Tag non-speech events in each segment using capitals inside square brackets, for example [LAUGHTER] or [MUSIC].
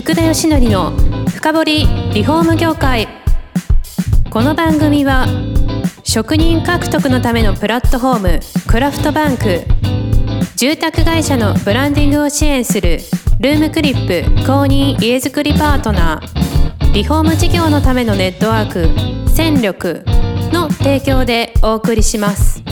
福田義則の深掘リフォーム業界。この番組は職人獲得のためのプラットフォームクラフトバンク。住宅会社のブランディングを支援するルームクリップ公認家づくりパートナー。リフォーム事業のためのネットワーク戦力の提供でお送りします。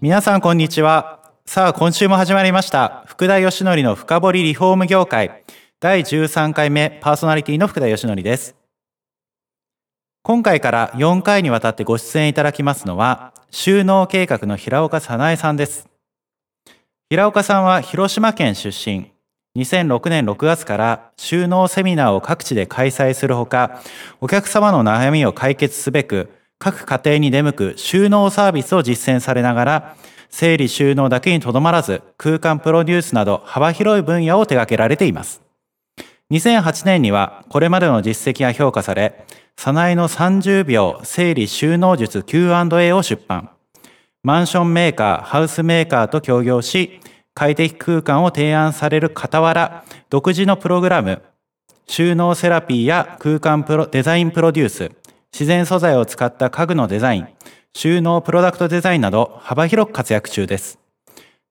皆さんこんにちは。さあ今週も始まりました。福田義則の深掘りリフォーム業界。第13回目パーソナリティの福田義則です。今回から4回にわたってご出演いただきますのは収納計画の平岡早苗さんです。平岡さんは広島県出身。2006年6月から収納セミナーを各地で開催するほかお客様の悩みを解決すべく各家庭に出向く収納サービスを実践されながら整理収納だけにとどまらず空間プロデュースなど幅広い分野を手掛けられています。2008年にはこれまでの実績が評価され早苗の30秒整理収納術 Q&A を出版。マンションメーカーハウスメーカーと協業し快適空間を提案される傍ら独自のプログラム収納セラピーや空間プロデザインプロデュース自然素材を使った家具のデザイン収納プロダクトデザインなど幅広く活躍中です。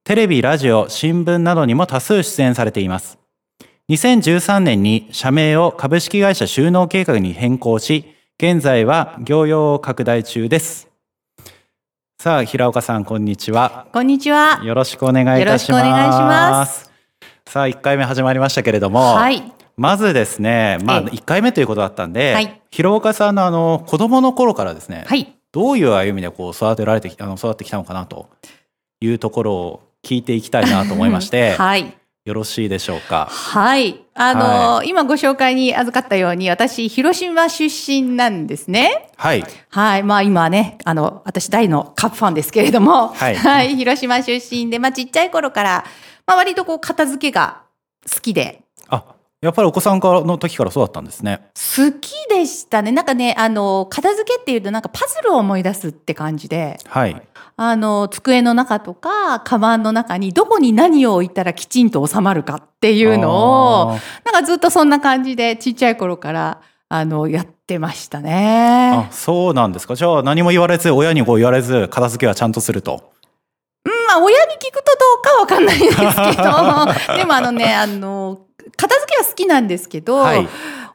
テレビ、ラジオ、新聞などにも多数出演されています。2013年に社名を株式会社収納計画に変更し、現在は業用拡大中です。さあ、平岡さん、こんにちは。こんにちは。よろしくお願いいたします。よろしくお願いします。さあ、1回目始まりましたけれども、はい、まずですね、まあ、1回目ということだったんで、はい、広岡さんのあの、子供の頃からですね、はい、どういう歩みでこう育てられてきあの育ってきたのかなというところを聞いていきたいなと思いまして、[LAUGHS] はい、よろしいでしょうか？はい。あのはい、今ご紹介に預かったように、私、広島出身なんですね。はい。はい。まあ今ね、あの、私大のカップファンですけれども、はい。[LAUGHS] はい、広島出身で、まあちっちゃい頃から、まあ割とこう片付けが好きで。あ、やっぱりお子さんからの時からそうだったんですね。好きでしたね。なんかね、あの、片付けっていうとなんかパズルを思い出すって感じで。はい。あの、机の中とか、カバンの中にどこに何を置いたらきちんと収まるかっていうのを、なんかずっとそんな感じでちっちゃい頃から、あの、やってましたね。あ、そうなんですか。じゃあ何も言われず、親にこう言われず、片付けはちゃんとすると。うん、まあ、親に聞くとどうかわかんないですけど、[LAUGHS] でもあのね、あの、片付けは好きなんですけど、はい、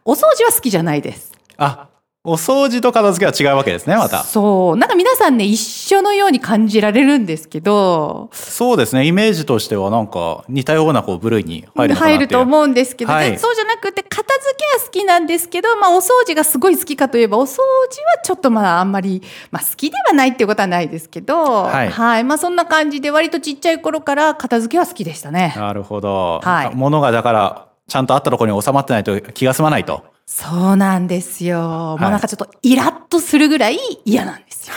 お掃除は好きじゃないです。あ、お掃除と片付けは違うわけですね、また。そう。なんか皆さんね、一緒のように感じられるんですけど。そうですね。イメージとしてはなんか似たようなこう部類に入る入ると思うんですけど、はい、そうじゃなくて、片付けは好きなんですけど、まあお掃除がすごい好きかといえば、お掃除はちょっとまああんまり、まあ好きではないっていうことはないですけど、はい。はい、まあそんな感じで割とちっちゃい頃から片付けは好きでしたね。なるほど。はい。ものがだから、ちゃんとあったところに収まってないと気が済まないと。そうなんですよ。はい、もうなんかちょっとイラッとするぐらい嫌なんですよ。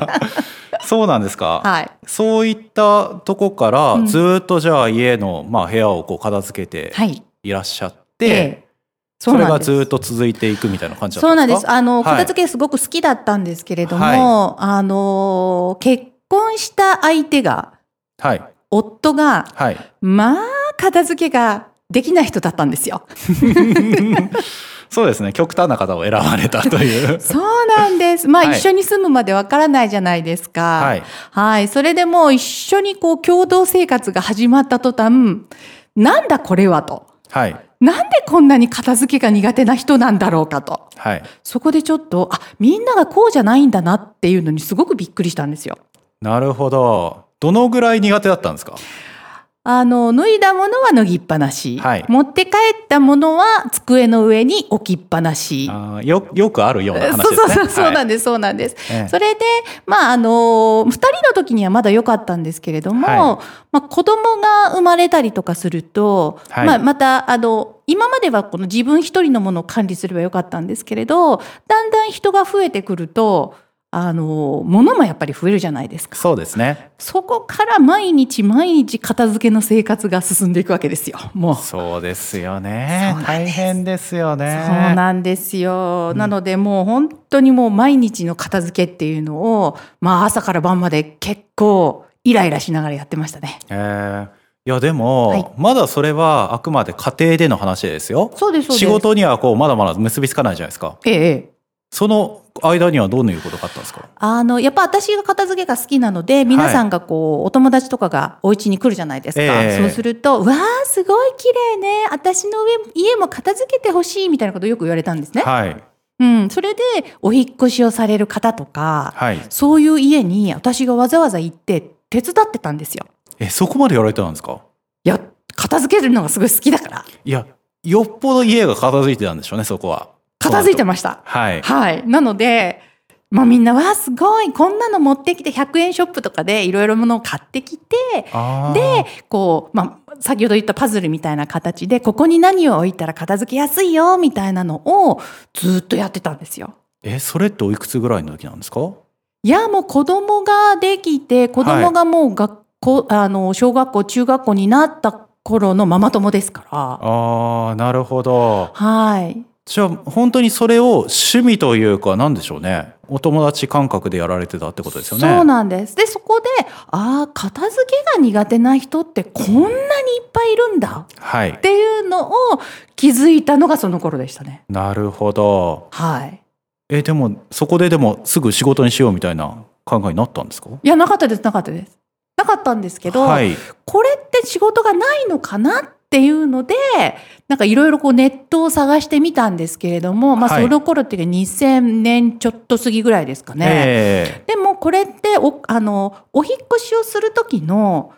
[LAUGHS] そうなんですか？はい。そういったとこからずっとじゃあ家のまあ部屋をこう片付けていらっしゃって、はいええそれがずっと続いていくみたいな感じそうなんです。あの、片付けすごく好きだったんですけれども、はい、あの、結婚した相手が、はい、夫が、はい、まあ、片付けができない人だったんですよ。[LAUGHS] そうですね極端な方を選ばれたという [LAUGHS] そうなんですまあ、はい、一緒に住むまでわからないじゃないですかはい、はい、それでもう一緒にこう共同生活が始まった途端なんだこれはとはいなんでこんなに片付けが苦手な人なんだろうかと。はい。そこでちょっと、あ、みんながこうじゃないんだなっていうのにすごくびっくりしたんですよ。なるほど。どのぐらい苦手だったんですか？あの、脱いだものは脱ぎっぱなし。はい、持って帰ったものは机の上に置きっぱなし。あよ、よくあるような話ですね。そうそうそう、なんです、そうなんです。それで、まあ、あの、二人の時にはまだ良かったんですけれども、はい、まあ、子供が生まれたりとかすると、はい、まあ、また、あの、今まではこの自分一人のものを管理すればよかったんですけれど、だんだん人が増えてくると、あの物もやっぱり増えるじゃないですか。そうですね。そこから毎日毎日片付けの生活が進んでいくわけですよ。もう。そうですよね。大変ですよね。そうなんですよ。うん、なのでもう本当にもう毎日の片付けっていうのをまあ朝から晩まで結構イライラしながらやってましたね。えーいやでも、はい、まだそれはあくまで家庭での話ですよ。そうです仕事にはこうまだまだ結びつかないじゃないですか。ええ。その間にはどういうことがあったんですか？あの、やっぱ私が片付けが好きなので、皆さんがこう、はい、お友達とかがお家に来るじゃないですか。えー、そうすると、わあ、すごい綺麗ね。私の上、家も片付けてほしいみたいなことをよく言われたんですね。はい。うん、それでお引越しをされる方とか、はい、そういう家に私がわざわざ行って手伝ってたんですよ。え、そこまでやられたんですか？いや、片付けるのがすごい好きだから。いや、よっぽど家が片付いてたんでしょうね、そこは。片付いてました。はい。はい。なので、まあみんな、わあ、すごい、こんなの持ってきて、100円ショップとかでいろいろものを買ってきて、で、こう、まあ、先ほど言ったパズルみたいな形で、ここに何を置いたら片付けやすいよ、みたいなのをずっとやってたんですよ。え、それっておいくつぐらいの時なんですか？いや、もう子供ができて、子供がもう学校、はい、あの、小学校、中学校になった頃のママ友ですから。ああ、なるほど。はい。じゃあ本当にそれを趣味というか何でしょうねお友達感覚でやられてたってことですよね。そうなんです。でそこでああ片付けが苦手な人ってこんなにいっぱいいるんだ、はい、っていうのを気づいたのがその頃でしたね。なるほど。はい。えでもそこででもすぐ仕事にしようみたいな考えになったんですか？いやなかったですなかったです。なかったんですけど、はい、これって仕事がないのかなっていうのでなんかいろいろこうネットを探してみたんですけれども、まあ、その頃っていうか2000年ちょっと過ぎぐらいですかね。えー、でもこれっておあのお引越しをする時の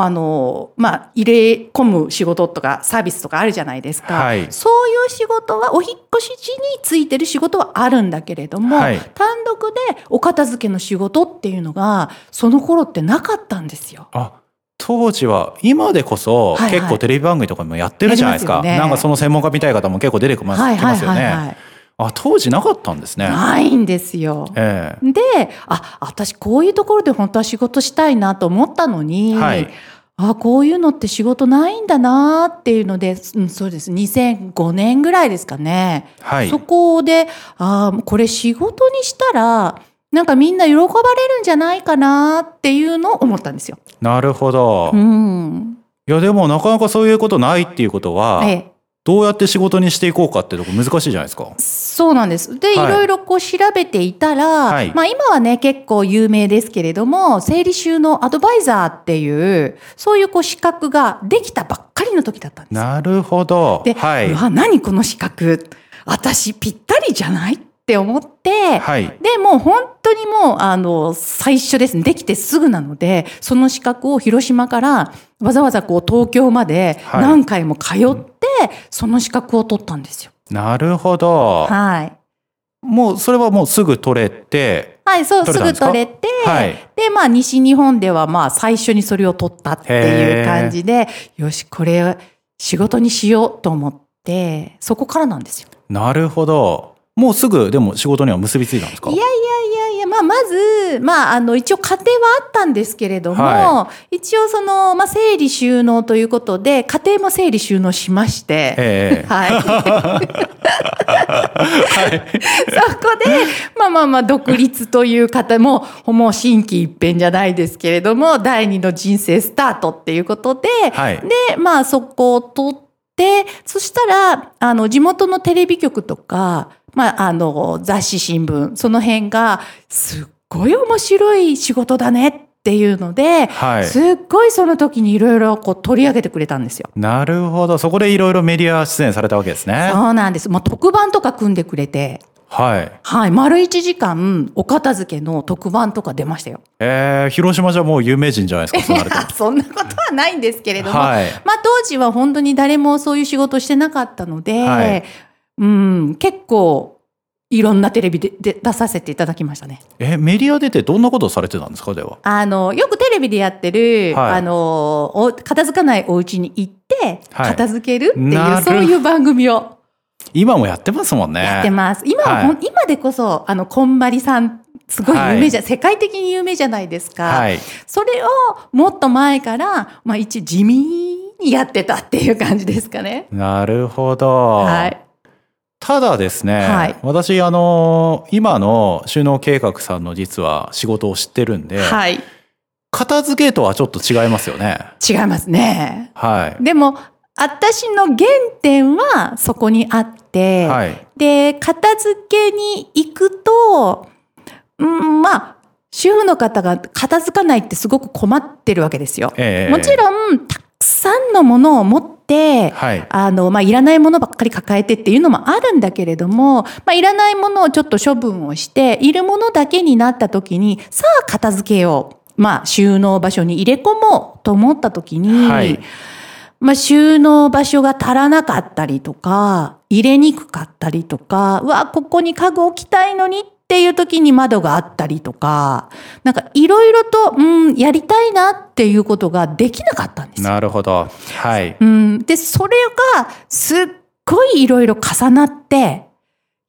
あの、まあ、入れ込む仕事とかサービスとかあるじゃないですか。はい、そういう仕事は、お引越し時についてる仕事はあるんだけれども、はい、単独でお片付けの仕事っていうのが、その頃ってなかったんですよ。あ当時は今でこそ結構テレビ番組とかもやってるじゃないですか、はいはいね、なんかその専門家みたい方も結構出てきますよね。あ当時なかったんですね。ないんですよ。ええ、であ私こういうところで本当は仕事したいなと思ったのに、はい、あこういうのって仕事ないんだなっていうので、うん、そうです。2005年ぐらいですかね、はい、そこであこれ仕事にしたらなんかみんな喜ばれるんじゃないかなっていうのを思ったんですよ。なるほど。うん、いやでもなかなかそういうことないっていうことは、ええ、どうやって仕事にしていこうかってとこ難しいじゃないですか。そうなんです。で、はい、いろいろこう調べていたら、はい、まあ今はね結構有名ですけれども、整理収納アドバイザーっていう、そういうこう資格ができたばっかりの時だったんです。なるほど。で、はい、うわ、何この資格。私ぴったりじゃないって思って、はい、で、もう本当にもう、あの、最初ですね、できてすぐなので、その資格を広島からわざわざこう東京まで何回も通って、はい、その資格を取ったんですよ。なるほど。はい。もうそれはもうすぐ取れて。はい、そう、すぐ取れて、はい、で、まあ西日本ではまあ最初にそれを取ったっていう感じで、よし、これ仕事にしようと思って、そこからなんですよ。なるほど。もうすぐでも仕事には結びついたんですか？いやいやいやいや、まあ、まず、まあ、あの、一応家庭はあったんですけれども、はい、一応その、まあ、整理収納ということで、家庭も整理収納しまして、えー、はい。はい、そこで、まあまあまあ、独立という方も、もう心機一変じゃないですけれども、第二の人生スタートっていうことで、はい、で、まあ、そこを取って、そしたら、あの、地元のテレビ局とか、まあ、あの、雑誌新聞、その辺が、すっごい面白い仕事だねっていうので、はい、すっごいその時にいろいろこう取り上げてくれたんですよ。なるほど。そこでいろいろメディア出演されたわけですね。そうなんです。もう特番とか組んでくれて。はい。はい。丸一時間、お片付けの特番とか出ましたよ。えー、広島じゃもう有名人じゃないですか、そ [LAUGHS] そんなことはないんですけれども、はい、まあ当時は本当に誰もそういう仕事してなかったので、はい、うん、結構、いろんなテレビでで出させていただきましたね。え、メディア出てどんなことをされてたんですかでは。あの、よくテレビでやってる、はい、あの、お片付かないお家に行って、片付けるっていう、はい、そういう番組を。今もやってますもんね。やってます。今は、はい、今でこそ、あの、こんまりさん、すごい有名じゃ、世界的に有名じゃないですか。はい、それをもっと前から、まあ一応地味にやってたっていう感じですかね。なるほど。はい。ただですね、はい、私あの今の収納計画さんの実は仕事を知ってるんで、はい、片付けとはちょっと違いますよね。違いますね。はい。でも、私の原点はそこにあって、はい、で、片付けに行くと、うん、まあ、主婦の方が片付かないってすごく困ってるわけですよ。えー、もちろん、たくさんのものを持って、はい、あの、まあ、いらないものばっかり抱えてっていうのもあるんだけれども、まあ、いらないものをちょっと処分をして、いるものだけになった時に、さあ片付けよう。まあ、収納場所に入れ込もうと思った時に、はい、まあ、収納場所が足らなかったりとか、入れにくかったりとか、うわ、ここに家具置きたいのにっていう時に窓があったりとか、なんかいろいろと、うん、やりたいなっていうことができなかったんですなるほど。はい。うん、で、それがすっごいいろいろ重なって、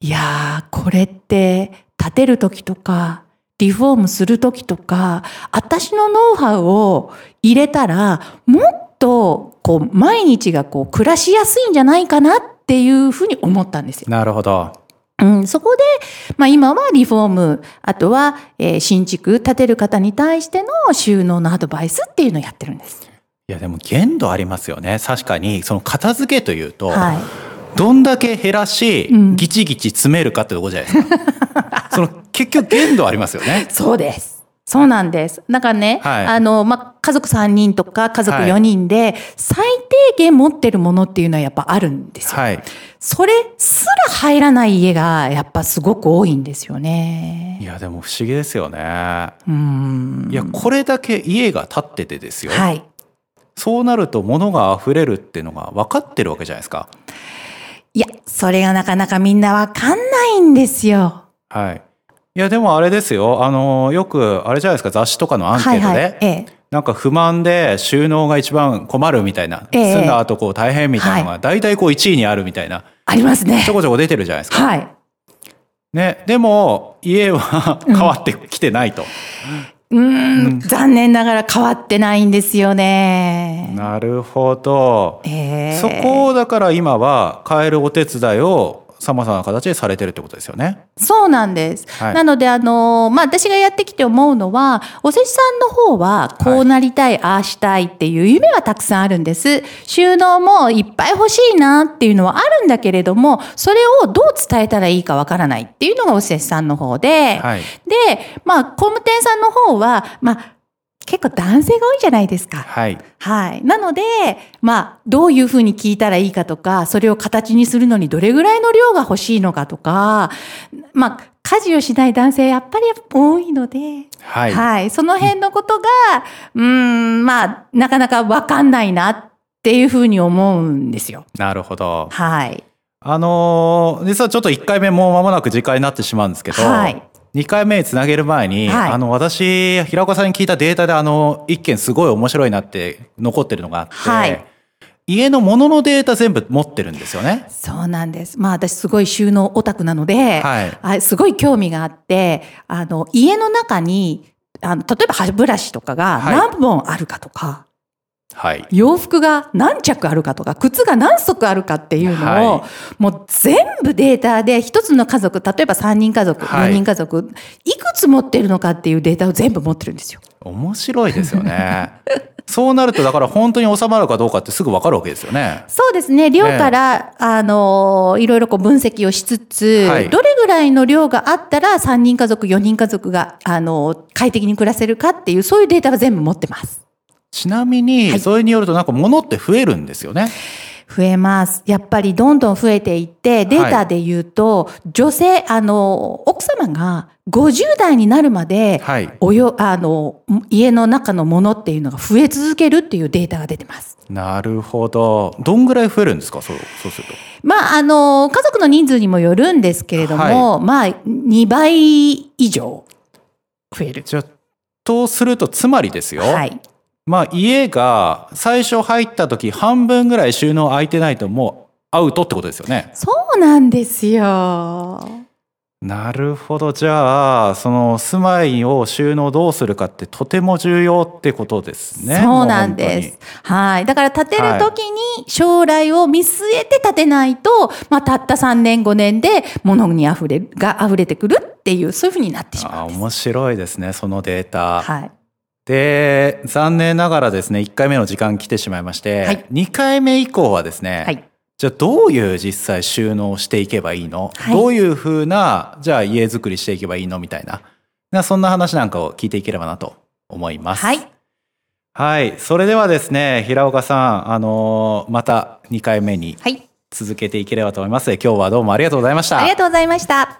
いやー、これって建てる時とか、リフォームする時とか、私のノウハウを入れたら、もっと、こう、毎日がこう、暮らしやすいんじゃないかなっていうふうに思ったんですよ。なるほど。うん、そこで、まあ今はリフォーム、あとは、えー、新築建てる方に対しての収納のアドバイスっていうのをやってるんです。いやでも限度ありますよね。確かに、その片付けというと、はい、どんだけ減らし、ギチギチ詰めるかってとこじゃないですか。[LAUGHS] その結局限度ありますよね。そうです。そうなんです。だからね、はい、あの、まあ、家族3人とか家族4人で、最低限持ってるものっていうのはやっぱあるんですよ。はい、それすら入らない家がやっぱすごく多いんですよね。いや、でも不思議ですよね。うん。いや、これだけ家が建っててですよ。はい。そうなると物が溢れるっていうのが分かってるわけじゃないですか。いや、それがなかなかみんなわかんないんですよ。はい。いや、でもあれですよ。あの、よく、あれじゃないですか、雑誌とかのアンケートで。はいはい。ええ、なんか不満で収納が一番困るみたいな、ええ、住んだ後こう大変みたいなのが大体こう1位にあるみたいな、ありますね。ちょこちょこ出てるじゃないですか。はい、ね、でも家は変わってきてないと。うん、うん。残念ながら変わってないんですよね。なるほど。えー、そこをだから今は変えるお手伝いをさまざまな形でされてるってことですよね。そうなんです。はい、なので、あの、まあ、私がやってきて思うのは、おせちさんの方は、こうなりたい、はい、ああしたいっていう夢はたくさんあるんです。収納もいっぱい欲しいなっていうのはあるんだけれども、それをどう伝えたらいいかわからないっていうのがおせちさんの方で、はい、で、まあ、工務店さんの方は、まあ、結構男性が多いじゃないですか。はい。はい。なので、まあ、どういうふうに聞いたらいいかとか、それを形にするのにどれぐらいの量が欲しいのかとか、まあ、家事をしない男性やっぱり多いので、はい。はい。その辺のことが、うん、まあ、なかなかわかんないなっていうふうに思うんですよ。なるほど。はい。あのー、実はちょっと1回目もう間もなく時間になってしまうんですけど、はい。2回目につなげる前に、はい、あの私平岡さんに聞いたデータであの一件すごい面白いなって残ってるのがあって、はい、家のもののデータ全部持ってるんですよね。そうなんです。まあ私すごい収納オタクなので、はい、すごい興味があって、あの家の中にあの例えば歯ブラシとかが何本あるかとか、はい、洋服が何着あるかとか靴が何足あるかっていうのを、はい、もう全部データで一つの家族例えば3人家族、4人家族いくつ持ってるのかっていうデータを全部持ってるんですよ。面白いですよね。[LAUGHS] そうなるとだから本当に収まるかどうかってすぐ分かるわけですよね。そうですね。量から、ね、あのいろいろこう分析をしつつ、はい、どれぐらいの量があったら3人家族4人家族があの快適に暮らせるかっていうそういうデータは全部持ってます。ちなみに、それによるとなんか物って増えるんですよね。増えます。やっぱりどんどん増えていって、データで言うと、はい、女性、あの、奥様が50代になるまで、はい、およ、あの、家の中のものっていうのが増え続けるっていうデータが出てます。なるほど。どんぐらい増えるんですか？そう、そうすると。まあ、あの、家族の人数にもよるんですけれども、はい、まあ、2倍以上増える。じゃとすると、つまりですよ。はい。まあ家が最初入った時半分ぐらい収納空いてないともうアウトってことですよね。そうなんですよ。なるほどじゃあその住まいを収納どうするかってとても重要ってことですね。そうなんです。はいだから建てる時に将来を見据えて建てないと、はい、まあたった3年5年で物に溢れが溢れてくるっていうそういうふうになってしまうあ面白いですねそのデータ。はいで残念ながらですね1回目の時間来てしまいまして、はい、2回目以降はですね、はい、じゃあどういう実際収納していけばいいの、はい、どういうふうなじゃあ家づくりしていけばいいの？みたいな。そんな話なんかを聞いていければなと思います。はい。はい。それではですね、平岡さん、あのー、また2回目に続けていければと思います、はい、今日はどうもありがとうございました。ありがとうございました。